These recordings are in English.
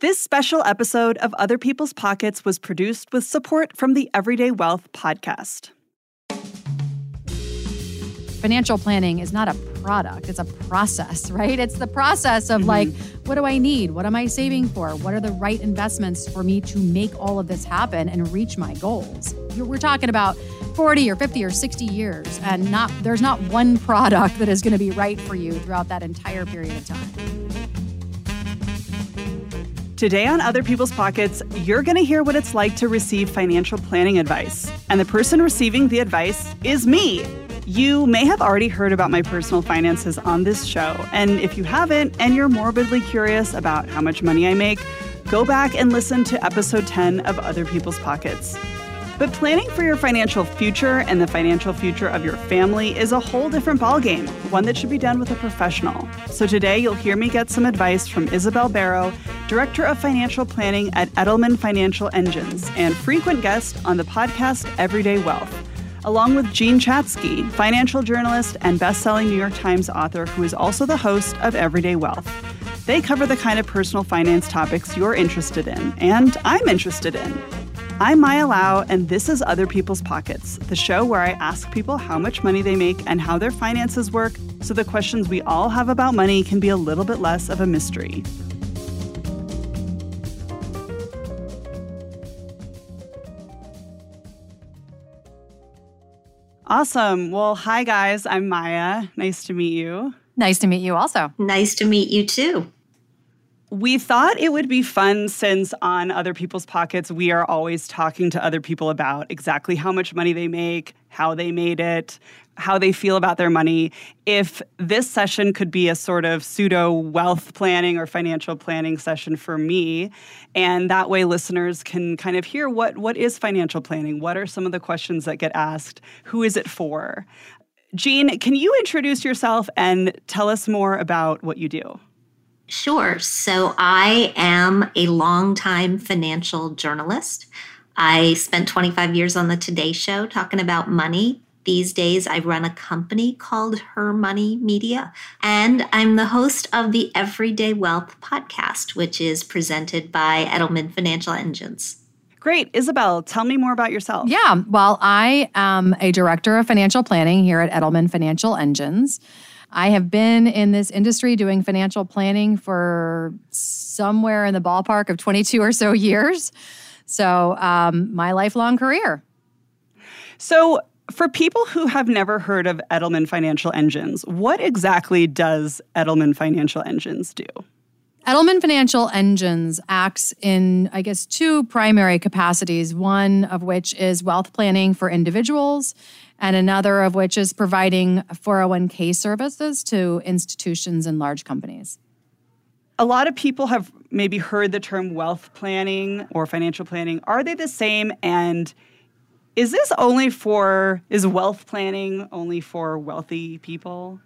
This special episode of Other People's Pockets was produced with support from the Everyday Wealth podcast. Financial planning is not a product, it's a process, right? It's the process of mm-hmm. like, what do I need? What am I saving for? What are the right investments for me to make all of this happen and reach my goals? We're talking about 40 or 50 or 60 years and not there's not one product that is going to be right for you throughout that entire period of time. Today on Other People's Pockets, you're going to hear what it's like to receive financial planning advice. And the person receiving the advice is me. You may have already heard about my personal finances on this show. And if you haven't, and you're morbidly curious about how much money I make, go back and listen to episode 10 of Other People's Pockets. But planning for your financial future and the financial future of your family is a whole different ballgame, one that should be done with a professional. So today you'll hear me get some advice from Isabel Barrow, Director of Financial Planning at Edelman Financial Engines and frequent guest on the podcast Everyday Wealth, along with Jean Chatzky, financial journalist and best-selling New York Times author who is also the host of Everyday Wealth. They cover the kind of personal finance topics you're interested in and I'm interested in. I'm Maya Lau, and this is Other People's Pockets, the show where I ask people how much money they make and how their finances work so the questions we all have about money can be a little bit less of a mystery. Awesome. Well, hi, guys. I'm Maya. Nice to meet you. Nice to meet you also. Nice to meet you too. We thought it would be fun since on Other People's Pockets, we are always talking to other people about exactly how much money they make, how they made it, how they feel about their money. If this session could be a sort of pseudo wealth planning or financial planning session for me, and that way listeners can kind of hear what, what is financial planning? What are some of the questions that get asked? Who is it for? Jean, can you introduce yourself and tell us more about what you do? Sure. So I am a longtime financial journalist. I spent 25 years on the Today Show talking about money. These days, I run a company called Her Money Media, and I'm the host of the Everyday Wealth podcast, which is presented by Edelman Financial Engines. Great. Isabel, tell me more about yourself. Yeah. Well, I am a director of financial planning here at Edelman Financial Engines. I have been in this industry doing financial planning for somewhere in the ballpark of 22 or so years. So, um, my lifelong career. So, for people who have never heard of Edelman Financial Engines, what exactly does Edelman Financial Engines do? Edelman Financial Engines acts in, I guess, two primary capacities, one of which is wealth planning for individuals, and another of which is providing 401k services to institutions and large companies. A lot of people have maybe heard the term wealth planning or financial planning. Are they the same? And is this only for, is wealth planning only for wealthy people?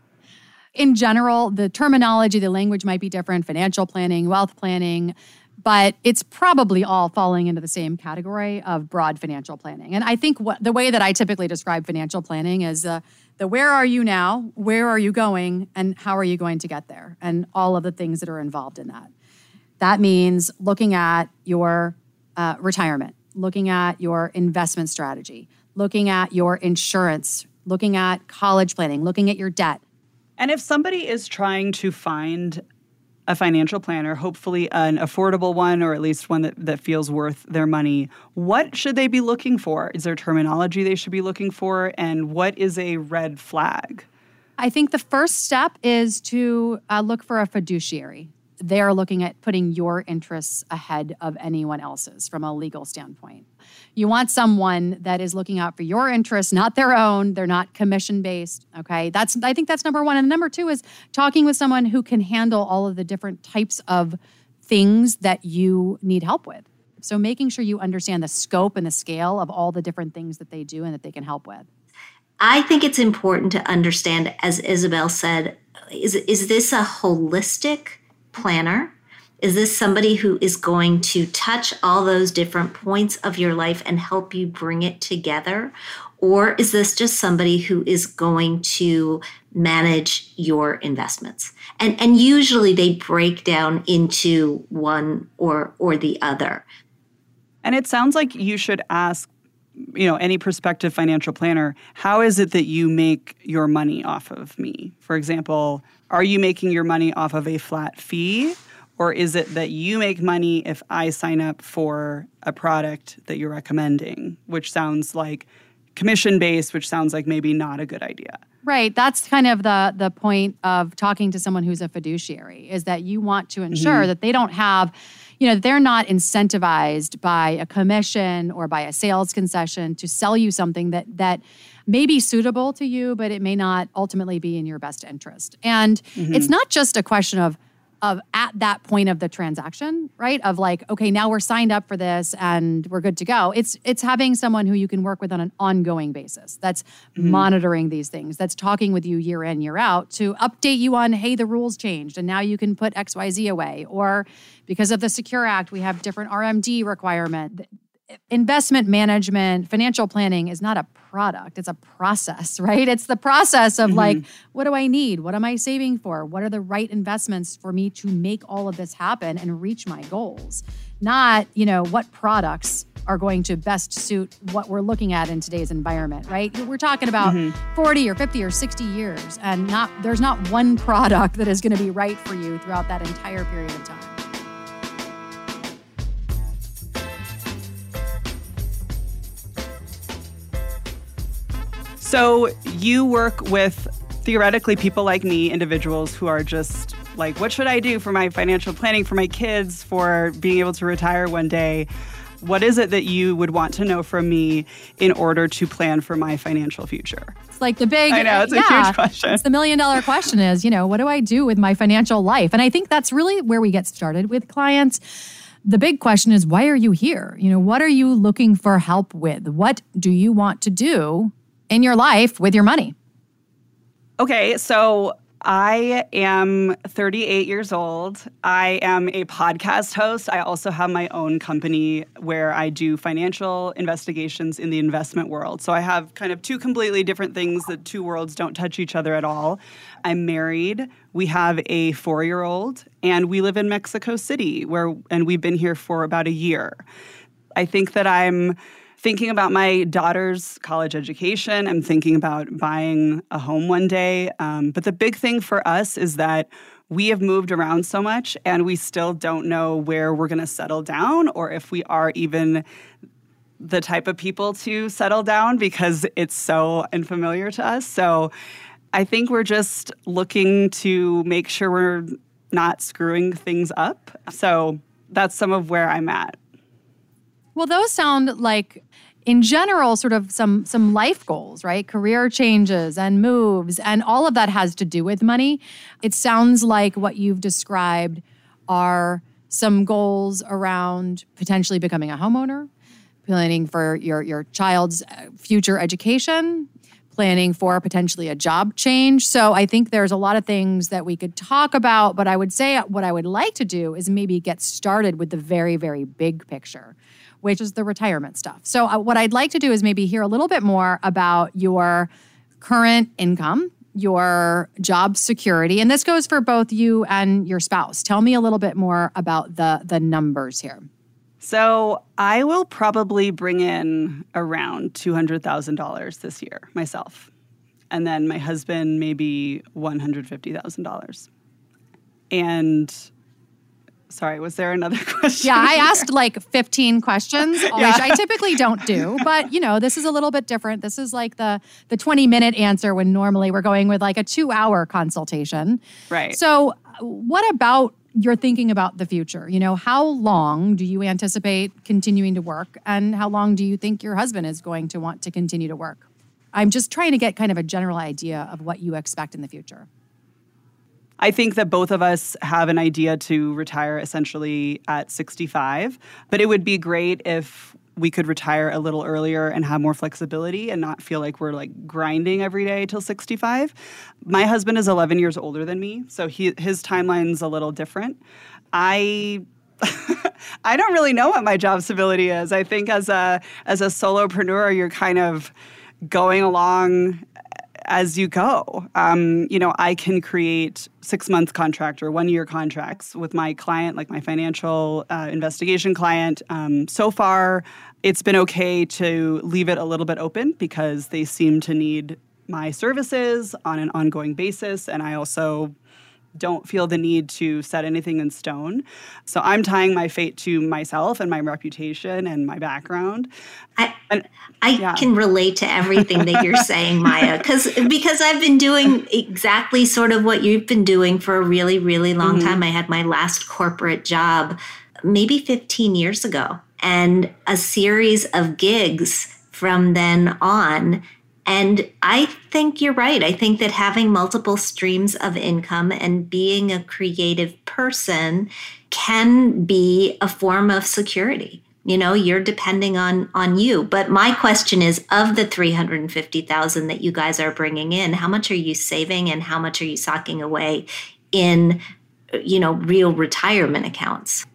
In general, the terminology, the language might be different financial planning, wealth planning but it's probably all falling into the same category of broad financial planning. And I think what, the way that I typically describe financial planning is uh, the where are you now, where are you going, and how are you going to get there, and all of the things that are involved in that. That means looking at your uh, retirement, looking at your investment strategy, looking at your insurance, looking at college planning, looking at your debt. And if somebody is trying to find a financial planner, hopefully an affordable one or at least one that, that feels worth their money, what should they be looking for? Is there terminology they should be looking for? And what is a red flag? I think the first step is to uh, look for a fiduciary. They are looking at putting your interests ahead of anyone else's from a legal standpoint. You want someone that is looking out for your interests, not their own. They're not commission based. Okay. That's, I think that's number one. And number two is talking with someone who can handle all of the different types of things that you need help with. So making sure you understand the scope and the scale of all the different things that they do and that they can help with. I think it's important to understand, as Isabel said, is, is this a holistic planner? Is this somebody who is going to touch all those different points of your life and help you bring it together? Or is this just somebody who is going to manage your investments? And, and usually they break down into one or, or the other. And it sounds like you should ask you know any prospective financial planner how is it that you make your money off of me for example are you making your money off of a flat fee or is it that you make money if i sign up for a product that you're recommending which sounds like commission based which sounds like maybe not a good idea Right. That's kind of the the point of talking to someone who's a fiduciary is that you want to ensure mm-hmm. that they don't have, you know, they're not incentivized by a commission or by a sales concession to sell you something that that may be suitable to you, but it may not ultimately be in your best interest. And mm-hmm. it's not just a question of of at that point of the transaction, right? Of like, okay, now we're signed up for this and we're good to go. It's it's having someone who you can work with on an ongoing basis. That's mm-hmm. monitoring these things. That's talking with you year in, year out to update you on, hey, the rules changed and now you can put XYZ away. Or because of the Secure Act, we have different RMD requirement investment management, financial planning is not a product, it's a process, right? It's the process of mm-hmm. like, what do I need? What am I saving for? What are the right investments for me to make all of this happen and reach my goals? Not, you know, what products are going to best suit what we're looking at in today's environment, right? We're talking about mm-hmm. 40 or 50 or 60 years and not there's not one product that is going to be right for you throughout that entire period of time. So you work with theoretically people like me, individuals who are just like, what should I do for my financial planning for my kids, for being able to retire one day? What is it that you would want to know from me in order to plan for my financial future? It's like the big I know, it's a yeah, huge question. It's the million dollar question is, you know, what do I do with my financial life? And I think that's really where we get started with clients. The big question is, why are you here? You know, what are you looking for help with? What do you want to do in your life with your money? Okay, so I am 38 years old. I am a podcast host. I also have my own company where I do financial investigations in the investment world. So I have kind of two completely different things. The two worlds don't touch each other at all. I'm married. We have a four year old, and we live in Mexico City, where, and we've been here for about a year. I think that I'm thinking about my daughter's college education. I'm thinking about buying a home one day. Um, but the big thing for us is that we have moved around so much and we still don't know where we're going to settle down or if we are even the type of people to settle down because it's so unfamiliar to us. So I think we're just looking to make sure we're not screwing things up. So that's some of where I'm at. Well, those sound like in general sort of some some life goals right? Career changes and moves and all of that has to do with money. It sounds like what you've described are some goals around potentially becoming a homeowner planning for your your child's uh, future education planning for potentially a job change. So i think there's a lot of things that we could talk about but i would say what i would like to do is maybe get started with the very very big picture which is the retirement stuff. So, uh, what I'd like to do is maybe hear a little bit more about your current income, your job security, and this goes for both you and your spouse. Tell me a little bit more about the the numbers here. So, I will probably bring in around $200,000 this year myself. And then my husband maybe $150,000. And sorry, was there another question? Yeah, I asked like 15 questions, yeah. which I typically don't do. But you know, this is a little bit different. This is like the the 20 minute answer when normally we're going with like a two hour consultation. Right. So what about you're thinking about the future? You know, how long do you anticipate continuing to work? And how long do you think your husband is going to want to continue to work? I'm just trying to get kind of a general idea of what you expect in the future. I think that both of us have an idea to retire essentially at 65, but it would be great if we could retire a little earlier and have more flexibility and not feel like we're like grinding every day till 65. My husband is 11 years older than me, so he, his timeline's a little different. I I don't really know what my job stability is. I think as a as a solopreneur, you're kind of going along as you go. Um, you know, I can create six month contract or one year contracts with my client, like my financial uh, investigation client. Um, so far, it's been okay to leave it a little bit open because they seem to need my services on an ongoing basis. And I also don't feel the need to set anything in stone. So I'm tying my fate to myself and my reputation and my background. I, and, I yeah. can relate to everything that you're saying, Maya, because because I've been doing exactly sort of what you've been doing for a really, really long mm-hmm. time. I had my last corporate job maybe 15 years ago and a series of gigs from then on and I think you're right. I think that having multiple streams of income and being a creative person can be a form of security. You know, you're depending on on you. But my question is of the 350,000 that you guys are bringing in, how much are you saving and how much are you socking away in you know, real retirement accounts?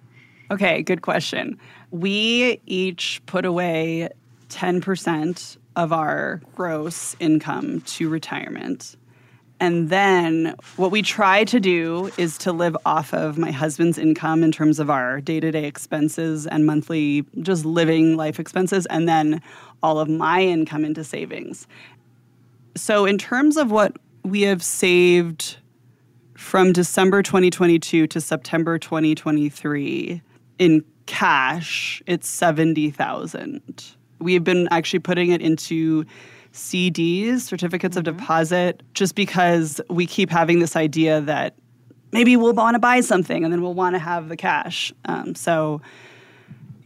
Okay, good question. We each put away 10% of our gross income to retirement. And then what we try to do is to live off of my husband's income in terms of our day to day expenses and monthly just living life expenses, and then all of my income into savings. So, in terms of what we have saved from December 2022 to September 2023 in cash, it's 70,000 we've been actually putting it into CDs, certificates mm-hmm. of deposit, just because we keep having this idea that maybe we'll want to buy something and then we'll want to have the cash. Um, so,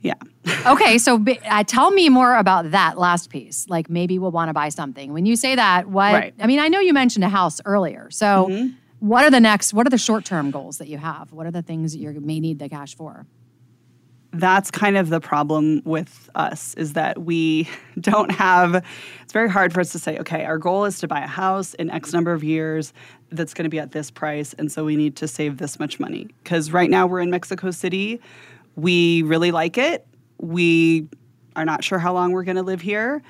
yeah. okay, so uh, tell me more about that last piece. Like maybe we'll want to buy something. When you say that, what? Right. I mean, I know you mentioned a house earlier. So, mm-hmm. what are the next? What are the short term goals that you have? What are the things that you may need the cash for? That's kind of the problem with us is that we don't have it's very hard for us to say okay our goal is to buy a house in x number of years that's going to be at this price and so we need to save this much money. Because right now we're in mexico city. We really like it. We are not sure how long we're going to live here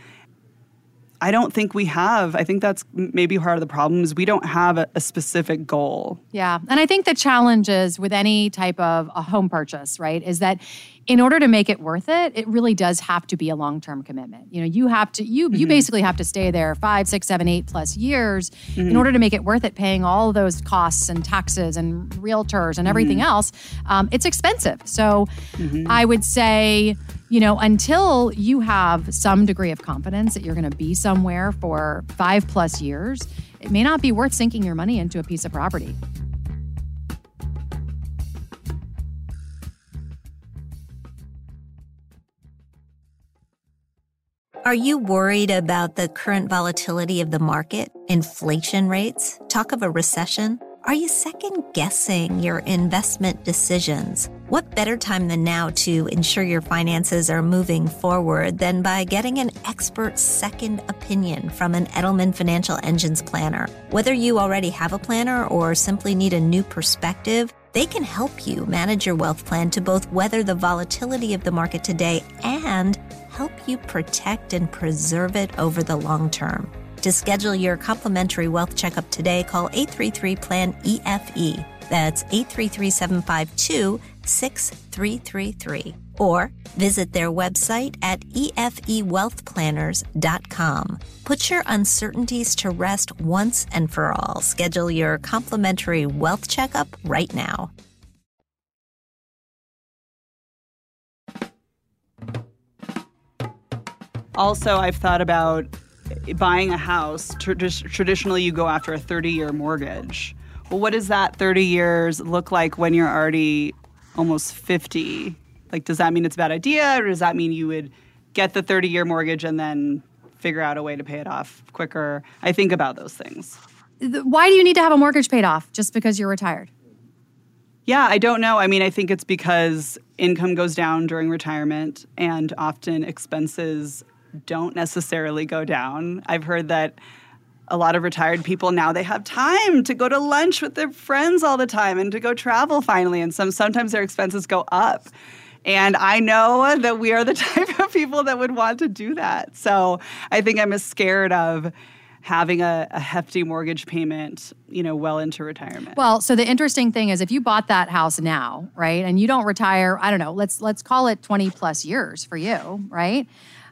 I don't think we have. I think that's maybe part of the problem is we don't have a, a, specific goal. Yeah. And I think the challenge is with any type of a home purchase, right, is that in order to make it worth it, it really does have to be a long-term commitment. You know, you have to you mm-hmm. you basically have to stay there five, six, seven, eight plus years mm-hmm. in order to make it worth it, paying all those costs and taxes and realtors and everything mm-hmm. else. Um, it's expensive. So mm-hmm. I would say you know, until you have some degree of confidence that you're going to be somewhere for five plus years, it may not be worth sinking your money into a piece of property. Are you worried about the current volatility of the market, inflation rates, talk of a recession? Are you second guessing your investment decisions? What better time than now to ensure your finances are moving forward than by getting an expert second opinion from an Edelman Financial Engines planner? Whether you already have a planner or simply need a new perspective, they can help you manage your wealth plan to both weather the volatility of the market today and help you protect and preserve it over the long term. To schedule your complimentary wealth checkup today, call 833 PLAN EFE. That's 833 752 6333. Or visit their website at efewealthplanners.com. Put your uncertainties to rest once and for all. Schedule your complimentary wealth checkup right now. Also, I've thought about buying a house, traditionally you go after a 30 year mortgage. Well, what does that 30 years look like when you're already almost 50? Like, does that mean it's a bad idea, or does that mean you would get the 30 year mortgage and then figure out a way to pay it off quicker? I think about those things. Why do you need to have a mortgage paid off just because you're retired? Yeah, I don't know. I mean, I think it's because income goes down during retirement and often expenses don't necessarily go down. I've heard that a lot of retired people now they have time to go to lunch with their friends all the time and to go travel finally and some sometimes their expenses go up. And I know that we are the type of people that would want to do that. So I think I'm as scared of having a, a, hefty mortgage payment, you know, well into retirement. Well, so the interesting thing is if you bought that house now, right, and you don't retire, I don't know, let's let's call it 20 plus years for you, right?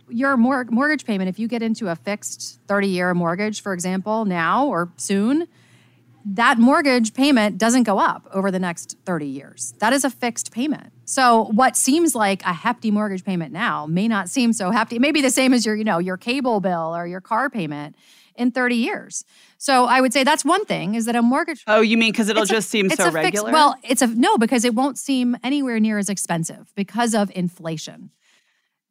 Your mor- mortgage payment, if you get into a fixed 30 year mortgage, for example, now or soon, that mortgage payment doesn't go up over the next 30 years. That is a fixed payment. So what seems like a hefty mortgage payment now may not seem so hefty. It may be the same as your, you know, your cable bill or your car payment in 30 years. So I would say that's one thing is that a mortgage Oh, you mean cuz it'll just a, seem so regular? Fixed, well, it's a no because it won't seem anywhere near as expensive because of inflation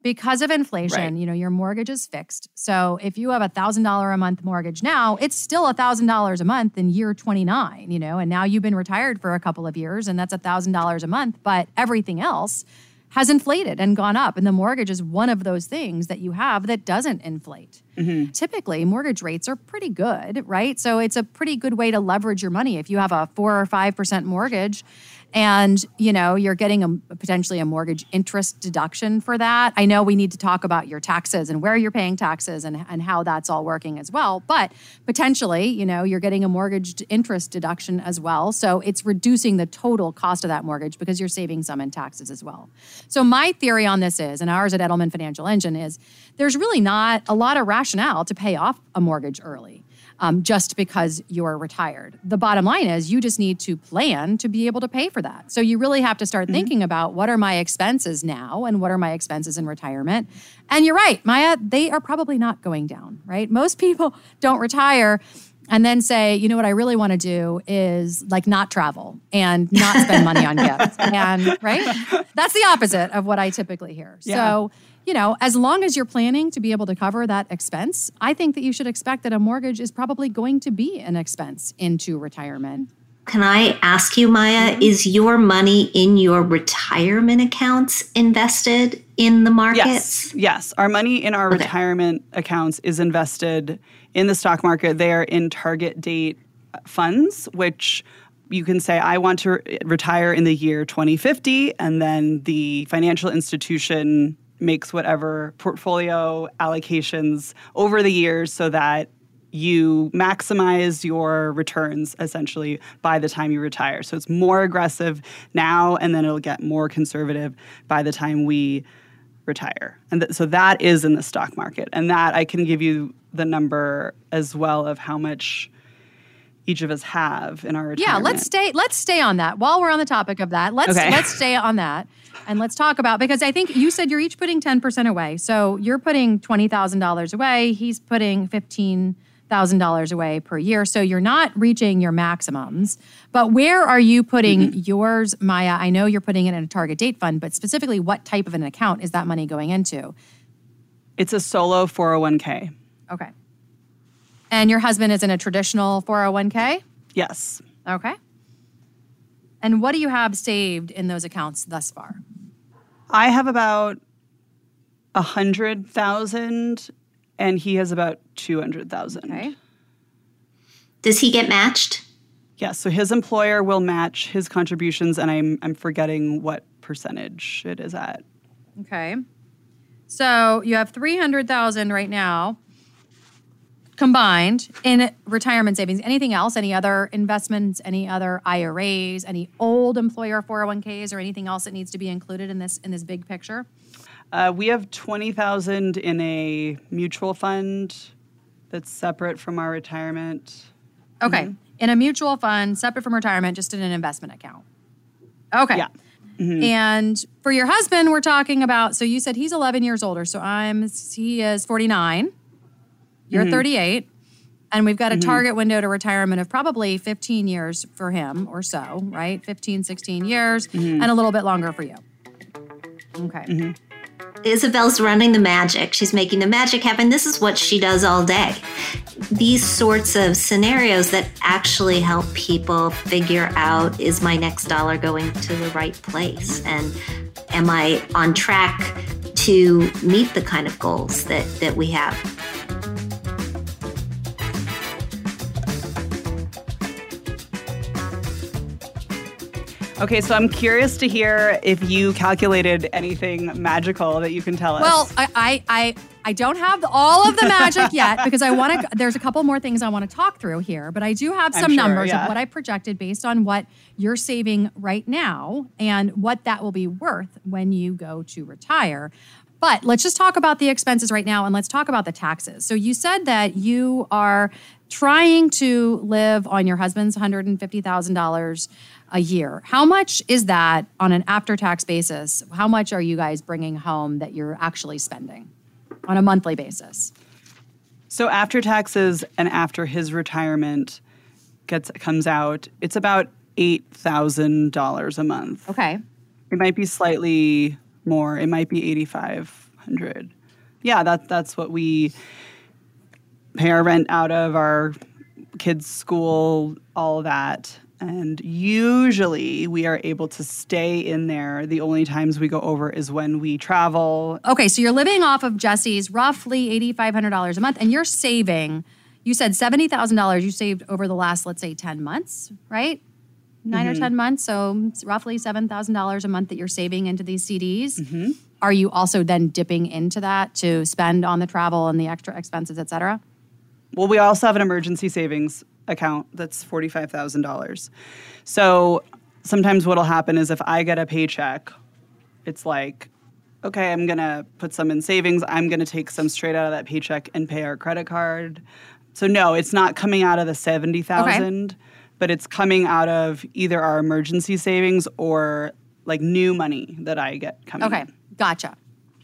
because of inflation, right. you know, your mortgage is fixed. So if you have a thousand dollar a month mortgage now, it's still a thousand dollars a month in year 29, you know, and now you've been retired for a couple of years and that's a thousand dollars a month, but everything else has inflated and gone up. And the mortgage is one of those things that you have that doesn't inflate. Mm-hmm. Typically, mortgage rates are pretty good, right? So it's a pretty good way to leverage your money. If you have a four or 5% mortgage, and you know you're getting a potentially a mortgage interest deduction for that. I know we need to talk about your taxes and where you're paying taxes and, and how that's all working as well. But potentially you know you're getting a mortgage interest deduction as well. So it's reducing the total cost of that mortgage because you're saving some in taxes as well. So my theory on this is and ours at edelman financial engine is there's really not a lot of rationale to pay off a mortgage early um, just because you're retired. The bottom line is you just need to plan to be able to pay for that. So you really have to start mm-hmm. thinking about what are my expenses now and what are my expenses in retirement. And you're right, Maya, they are probably not going down, right? Most people don't retire and then say, you know what I really want to do is like not travel and not spend money on gifts. And right? That's the opposite of what I typically hear. Yeah. So you know, as long as you're planning to be able to cover that expense, I think that you should expect that a mortgage is probably going to be an expense into retirement. Can I ask you, Maya, mm-hmm. is your money in your retirement accounts invested in the markets? Yes. Yes. Our money in our okay. retirement accounts is invested in the stock market. They are in target date funds, which you can say, I want to retire in the year 2050, and then the financial institution makes whatever portfolio allocations over the years so that you maximize your returns essentially by the time you retire. So it's more aggressive now, and then it'll get more conservative by the time we retire. And th- so that is in the stock market. And that I can give you the number as well of how much each of us have in our retirement. Yeah, let's stay let's stay on that. While we're on the topic of that, let's okay. let's stay on that and let's talk about because I think you said you're each putting 10% away. So you're putting $20,000 away, he's putting 15 thousand dollars away per year. So you're not reaching your maximums. But where are you putting mm-hmm. yours, Maya? I know you're putting it in a target date fund, but specifically what type of an account is that money going into? It's a solo 401k. Okay. And your husband is in a traditional 401k? Yes. Okay. And what do you have saved in those accounts thus far? I have about a hundred thousand, and he has about two hundred thousand. Okay. Does he get matched? Yes. So his employer will match his contributions, and I'm I'm forgetting what percentage it is at. Okay. So you have three hundred thousand right now combined in retirement savings. Anything else? Any other investments? Any other IRAs? Any old employer 401ks or anything else that needs to be included in this in this big picture? Uh, we have twenty thousand in a mutual fund that's separate from our retirement. Okay, mm-hmm. in a mutual fund separate from retirement, just in an investment account. Okay. Yeah. Mm-hmm. And for your husband, we're talking about. So you said he's 11 years older. So I'm he is 49. You're mm-hmm. 38, and we've got a mm-hmm. target window to retirement of probably 15 years for him or so, right? 15, 16 years, mm-hmm. and a little bit longer for you. Okay. Mm-hmm. Isabel's running the magic. She's making the magic happen. This is what she does all day. These sorts of scenarios that actually help people figure out is my next dollar going to the right place? And am I on track to meet the kind of goals that, that we have? Okay, so I'm curious to hear if you calculated anything magical that you can tell us. Well, I I I, I don't have all of the magic yet because I want to. There's a couple more things I want to talk through here, but I do have some sure, numbers yeah. of what I projected based on what you're saving right now and what that will be worth when you go to retire. But let's just talk about the expenses right now and let's talk about the taxes. So you said that you are trying to live on your husband's $150,000 a year. How much is that on an after tax basis? How much are you guys bringing home that you're actually spending on a monthly basis? so after taxes and after his retirement gets comes out, it's about eight thousand dollars a month. Okay. It might be slightly more. It might be eighty five hundred. Yeah, that that's what we pay our rent out of our kids' school, all of that. And usually we are able to stay in there. The only times we go over is when we travel. Okay, so you're living off of Jesse's roughly $8,500 a month and you're saving, you said $70,000 you saved over the last, let's say, 10 months, right? 9 or mm-hmm. 10 months. So roughly $7,000 a month that you're saving into these CDs. Mm-hmm. Are you also then dipping into that to spend on the travel and the extra expenses, et cetera? Well, we also have an emergency savings account that's $45,000. So sometimes what'll happen is if I get a paycheck, it's like, okay, I'm going to put some in savings. I'm going to take some straight out of that paycheck and pay our credit card. So no, it's not coming out of the 70,000, but it's coming out of either our emergency savings or like new money that I get coming. Okay, gotcha.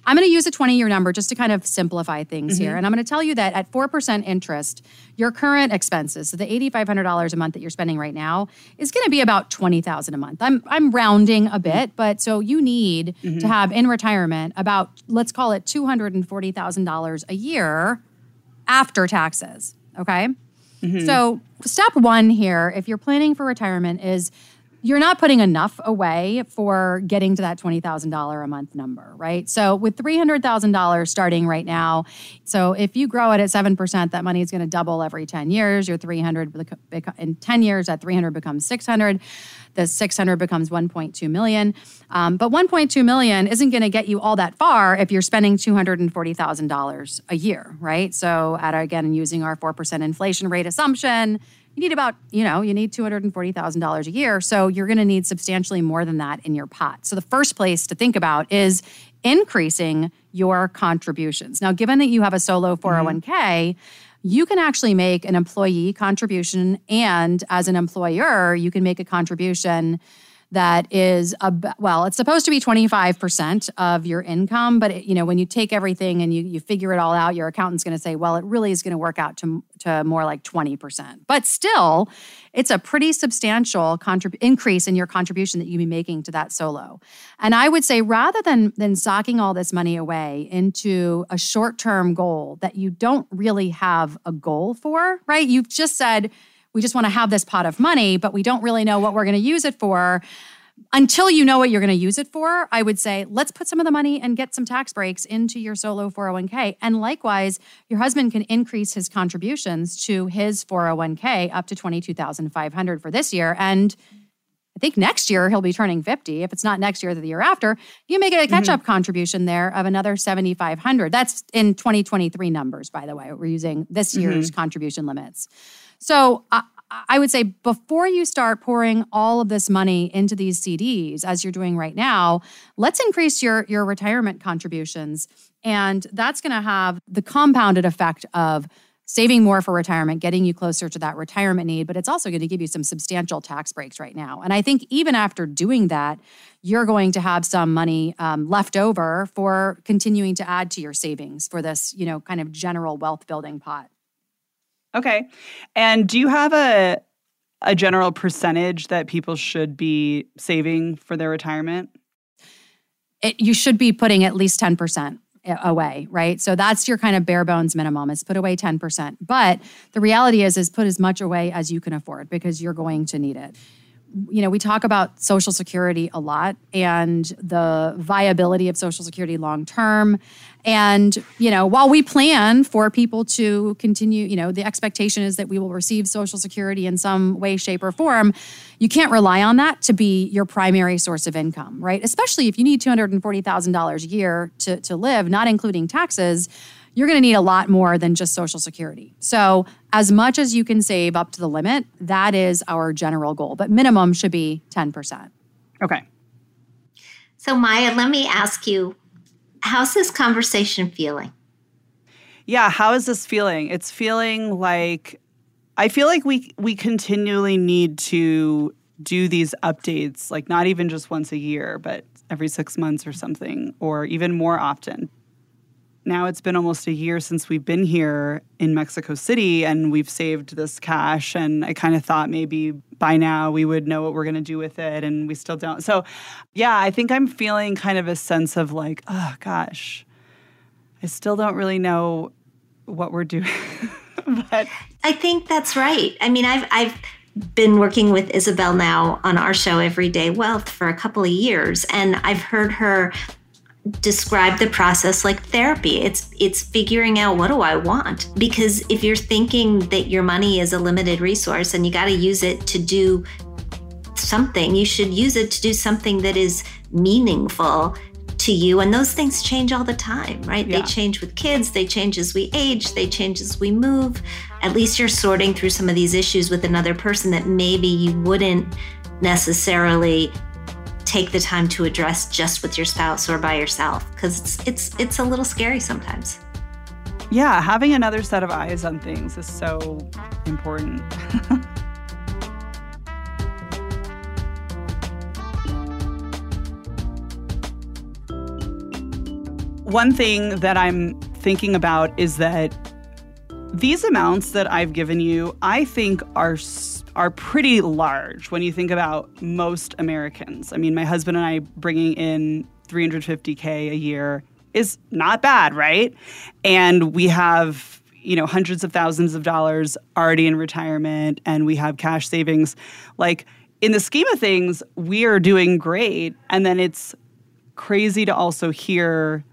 I'm going to use a 20 year number just to kind of simplify things mm-hmm. here. And I'm going to tell you that at 4% interest, your current expenses, so the $8,500 a month that you're spending right now, is going to be about 20000 a month. I'm, I'm rounding a bit, mm-hmm. but so you need to mm-hmm. have in retirement about, let's call it $240,000 a year after taxes. Okay. So, step one here, if you're planning for retirement, is you're not putting enough away for getting to that $20,000 a month number, right? So, with $300,000 starting right now, so if you grow it at 7%, that money is going to double every 10 years. Your 300 bec- bec- in 10 years, that 300 becomes 600. The 600 becomes 1.2 million. Um, but 1.2 million isn't going to get you all that far if you're spending $240,000 a year, right? So, at again, using our 4% inflation rate assumption, you need about, you know, you need $240,000 a year. So you're going to need substantially more than that in your pot. So the first place to think about is increasing your contributions. Now, given that you have a solo mm-hmm. 401k, you can actually make an employee contribution and as an employer, you can make a contribution that is a well it's supposed to be 25% of your income but it, you know when you take everything and you, you figure it all out your accountant's going to say well it really is going to work out to, to more like 20% but still it's a pretty substantial contrib- increase in your contribution that you'd be making to that solo. And i would say rather than than socking all this money away into a short-term goal that you don't really have a goal for right? You've just said we just want to have this pot of money, but we don't really know what we're going to use it for. Until you know what you're going to use it for, I would say let's put some of the money and get some tax breaks into your solo 401k. And likewise, your husband can increase his contributions to his 401k up to 22,500 for this year and I think next year he'll be turning 50. If it's not next year, the year after, you make a catch up mm-hmm. contribution there of another 7,500. That's in 2023 numbers, by the way. We're using this mm-hmm. year's contribution limits. So I, I would say before you start pouring all of this money into these CDs, as you're doing right now, let's increase your your retirement contributions, and that's going to have the compounded effect of saving more for retirement, getting you closer to that retirement need, but it's also going to give you some substantial tax breaks right now. And I think even after doing that, you're going to have some money um, left over for continuing to add to your savings for this, you know, kind of general wealth building pot. Okay. And do you have a a general percentage that people should be saving for their retirement? It, you should be putting at least 10% away, right? So that's your kind of bare bones minimum is put away 10%. But the reality is is put as much away as you can afford because you're going to need it. You know, we talk about Social Security a lot and the viability of Social Security long term. And, you know, while we plan for people to continue, you know, the expectation is that we will receive Social Security in some way, shape, or form, you can't rely on that to be your primary source of income, right? Especially if you need $240,000 a year to, to live, not including taxes you're going to need a lot more than just Social Security. So, as much as you can save up to the limit, that is our general goal, but minimum should be 10%. Okay. So, Maya, let me ask you how's this conversation feeling? Yeah, how is this feeling? It's feeling like I feel like we we continually need to do these updates, like not even just once a year, but every 6 months or something or even more often now it's been almost a year since we've been here in Mexico City and we've saved this cash. And I kind of thought maybe by now we would know what we're going to do with it. And we still don't. So, yeah, I think I'm feeling kind of a sense of like, oh gosh, I still don't really know what we're doing. but I think that's right. I mean, I've, I've, been working with Isabel now on our show Everyday Wealth for a couple of years and I've heard her describe the process like therapy. It's it's figuring out what do I want? Because if you're thinking that your money is a limited resource and you got to use it to do something, you should use it to do something that is meaningful to you and those things change all the time, right? Yeah. They change with kids, they change as we age, they change as we move. At least you're sorting through some of these issues with another person that maybe you wouldn't necessarily take the time to address just with your spouse or by yourself because it's it's it's a little scary sometimes. Yeah, having another set of eyes on things is so important. One thing that I'm thinking about is that these amounts that I've given you, I think are are pretty large when you think about most Americans. I mean, my husband and I bringing in 350K a year is not bad, right? And we have, you know, hundreds of thousands of dollars already in retirement and we have cash savings. Like, in the scheme of things, we are doing great. And then it's crazy to also hear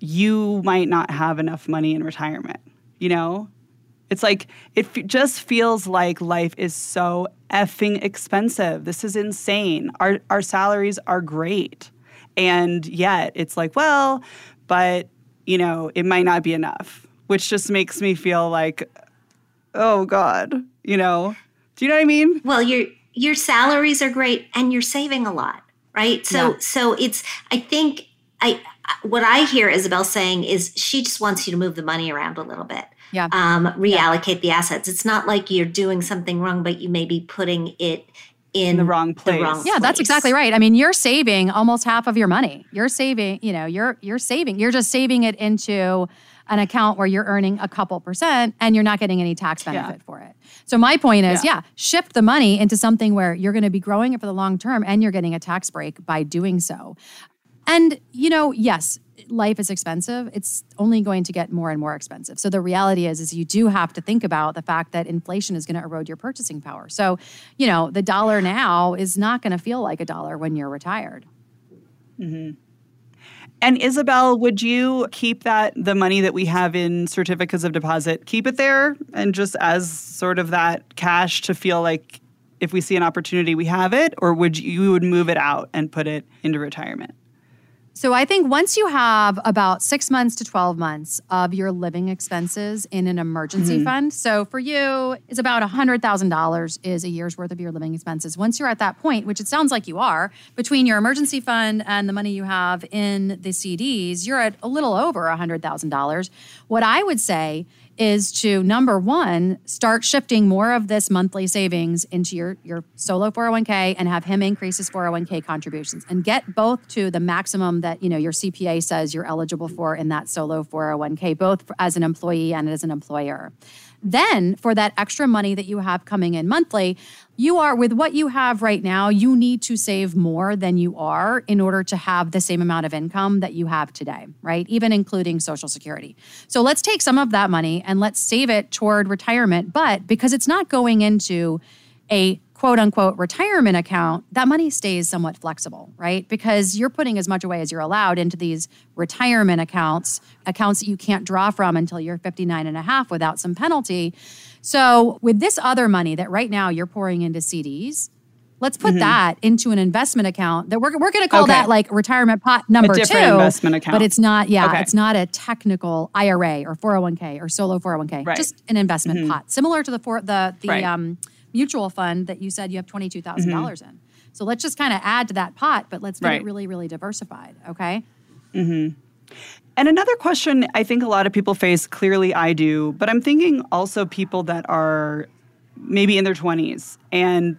you might not have enough money in retirement, you know? It's like, it f- just feels like life is so effing expensive. This is insane. Our, our salaries are great. And yet it's like, well, but, you know, it might not be enough, which just makes me feel like, oh God, you know? Do you know what I mean? Well, your your salaries are great and you're saving a lot, right? So yeah. so it's I think I what I hear Isabel saying is she just wants you to move the money around a little bit yeah. um, reallocate yeah. the assets. It's not like you're doing something wrong, but you may be putting it in, in the wrong place. The wrong yeah, place. that's exactly right. I mean, you're saving almost half of your money. You're saving, you know, you're you're saving. You're just saving it into an account where you're earning a couple percent and you're not getting any tax benefit yeah. for it. So my point is, yeah. yeah, shift the money into something where you're going to be growing it for the long term and you're getting a tax break by doing so. And you know, yes, life is expensive, it's only going to get more and more expensive. So the reality is is you do have to think about the fact that inflation is going to erode your purchasing power. So, you know, the dollar now is not going to feel like a dollar when you're retired. Mm-hmm. And Isabel, would you keep that the money that we have in certificates of deposit, keep it there and just as sort of that cash to feel like if we see an opportunity we have it or would you, you would move it out and put it into retirement? So I think once you have about six months to 12 months of your living expenses in an emergency mm-hmm. fund. So for you, it's about $100,000 is a year's worth of your living expenses. Once you're at that point, which it sounds like you are, between your emergency fund and the money you have in the CDs, you're at a little over $100,000. What I would say is to number one, start shifting more of this monthly savings into your, your solo 401k and have him increase his 401k contributions and get both to the maximum that you know your CPA says you're eligible for in that solo 401k, both as an employee and as an employer. Then, for that extra money that you have coming in monthly, you are with what you have right now, you need to save more than you are in order to have the same amount of income that you have today, right? Even including Social Security. So let's take some of that money and let's save it toward retirement. But because it's not going into a quote unquote retirement account, that money stays somewhat flexible, right? Because you're putting as much away as you're allowed into these retirement accounts, accounts that you can't draw from until you're 59 and a half without some penalty. So, with this other money that right now you're pouring into CDs, let's put mm-hmm. that into an investment account that we're, we're going to call okay. that like retirement pot number two investment account but it's not yeah okay. it's not a technical ira or 401k or solo 401k right. just an investment mm-hmm. pot similar to the for the the right. um, mutual fund that you said you have $22,000 mm-hmm. dollars in. So let's just kind of add to that pot, but let's get right. it really, really diversified. Okay. Mm-hmm. And another question I think a lot of people face, clearly I do, but I'm thinking also people that are maybe in their 20s and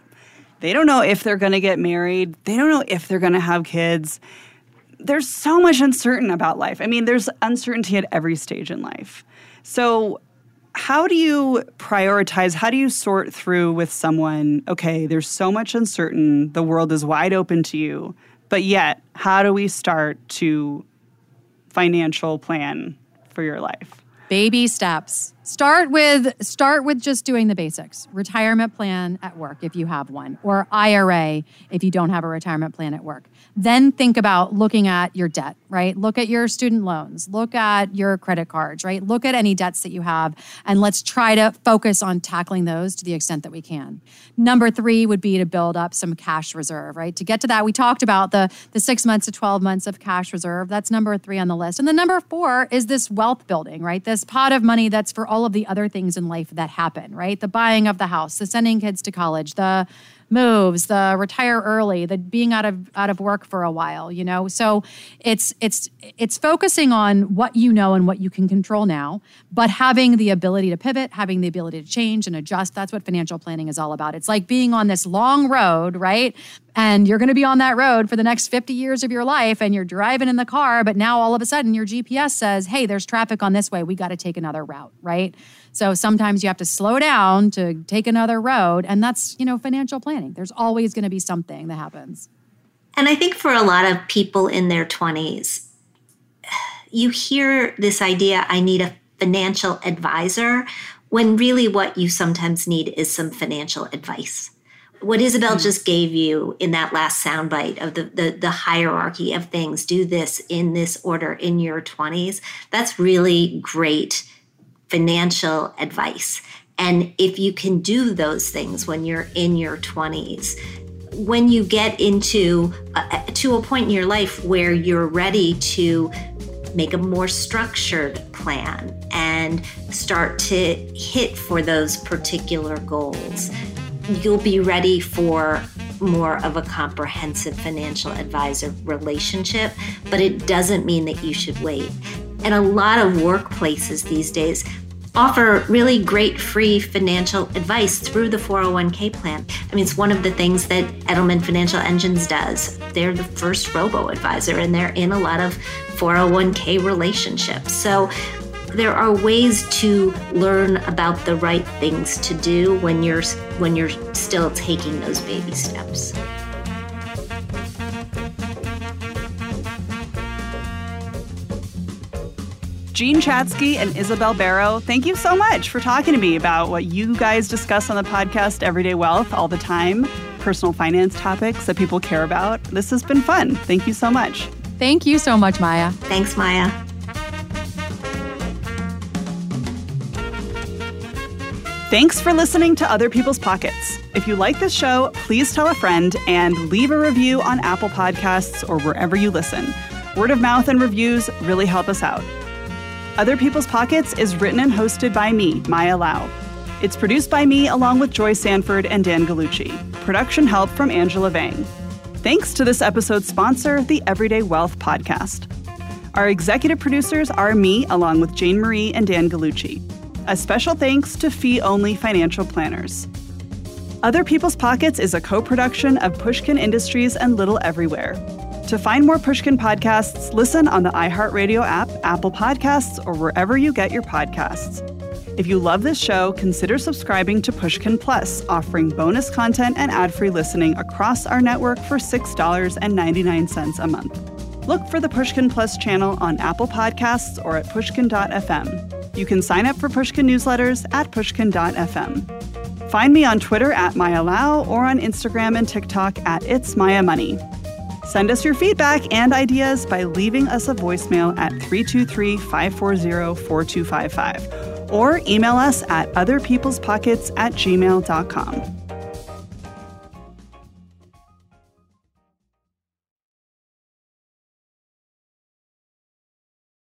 they don't know if they're going to get married, they don't know if they're going to have kids. There's so much uncertain about life. I mean, there's uncertainty at every stage in life. So how do you prioritize? How do you sort through with someone? Okay, there's so much uncertain. The world is wide open to you. But yet, how do we start to financial plan for your life? Baby steps. Start with start with just doing the basics. Retirement plan at work if you have one or IRA if you don't have a retirement plan at work. Then think about looking at your debt, right? Look at your student loans, look at your credit cards, right? Look at any debts that you have, and let's try to focus on tackling those to the extent that we can. Number three would be to build up some cash reserve, right? To get to that, we talked about the, the six months to 12 months of cash reserve. That's number three on the list. And the number four is this wealth building, right? This pot of money that's for all of the other things in life that happen, right? The buying of the house, the sending kids to college, the moves, the retire early, the being out of out of work for a while, you know. So it's it's it's focusing on what you know and what you can control now, but having the ability to pivot, having the ability to change and adjust. That's what financial planning is all about. It's like being on this long road, right? And you're going to be on that road for the next 50 years of your life and you're driving in the car but now all of a sudden your gps says hey there's traffic on this way. We got to take another route right? So sometimes you have to slow down to take another road and that's you know financial planning. There's always going to be something that happens. And i think for a lot of people in their 20s you hear this idea i need a financial advisor when really what you sometimes need is some financial advice what Isabel mm-hmm. just gave you in that last soundbite of the, the, the hierarchy of things, do this in this order in your 20s, that's really great financial advice. And if you can do those things when you're in your 20s, when you get into uh, to a point in your life where you're ready to make a more structured plan and start to hit for those particular goals you'll be ready for more of a comprehensive financial advisor relationship, but it doesn't mean that you should wait. And a lot of workplaces these days offer really great free financial advice through the 401k plan. I mean, it's one of the things that Edelman Financial Engines does. They're the first robo advisor and they're in a lot of 401k relationships. So there are ways to learn about the right things to do when you're when you're still taking those baby steps. Jean Chatzky and Isabel Barrow, thank you so much for talking to me about what you guys discuss on the podcast Everyday Wealth all the time, personal finance topics that people care about. This has been fun. Thank you so much. Thank you so much, Maya. Thanks, Maya. Thanks for listening to Other People's Pockets. If you like this show, please tell a friend and leave a review on Apple Podcasts or wherever you listen. Word of mouth and reviews really help us out. Other People's Pockets is written and hosted by me, Maya Lau. It's produced by me along with Joy Sanford and Dan Gallucci. Production help from Angela Vang. Thanks to this episode's sponsor, the Everyday Wealth Podcast. Our executive producers are me along with Jane Marie and Dan Gallucci. A special thanks to Fee Only Financial Planners. Other People's Pockets is a co production of Pushkin Industries and Little Everywhere. To find more Pushkin podcasts, listen on the iHeartRadio app, Apple Podcasts, or wherever you get your podcasts. If you love this show, consider subscribing to Pushkin Plus, offering bonus content and ad free listening across our network for $6.99 a month. Look for the Pushkin Plus channel on Apple Podcasts or at pushkin.fm. You can sign up for Pushkin newsletters at pushkin.fm. Find me on Twitter at Maya Lau or on Instagram and TikTok at It's Maya Money. Send us your feedback and ideas by leaving us a voicemail at 323 540 4255 or email us at otherpeoplespockets at gmail.com.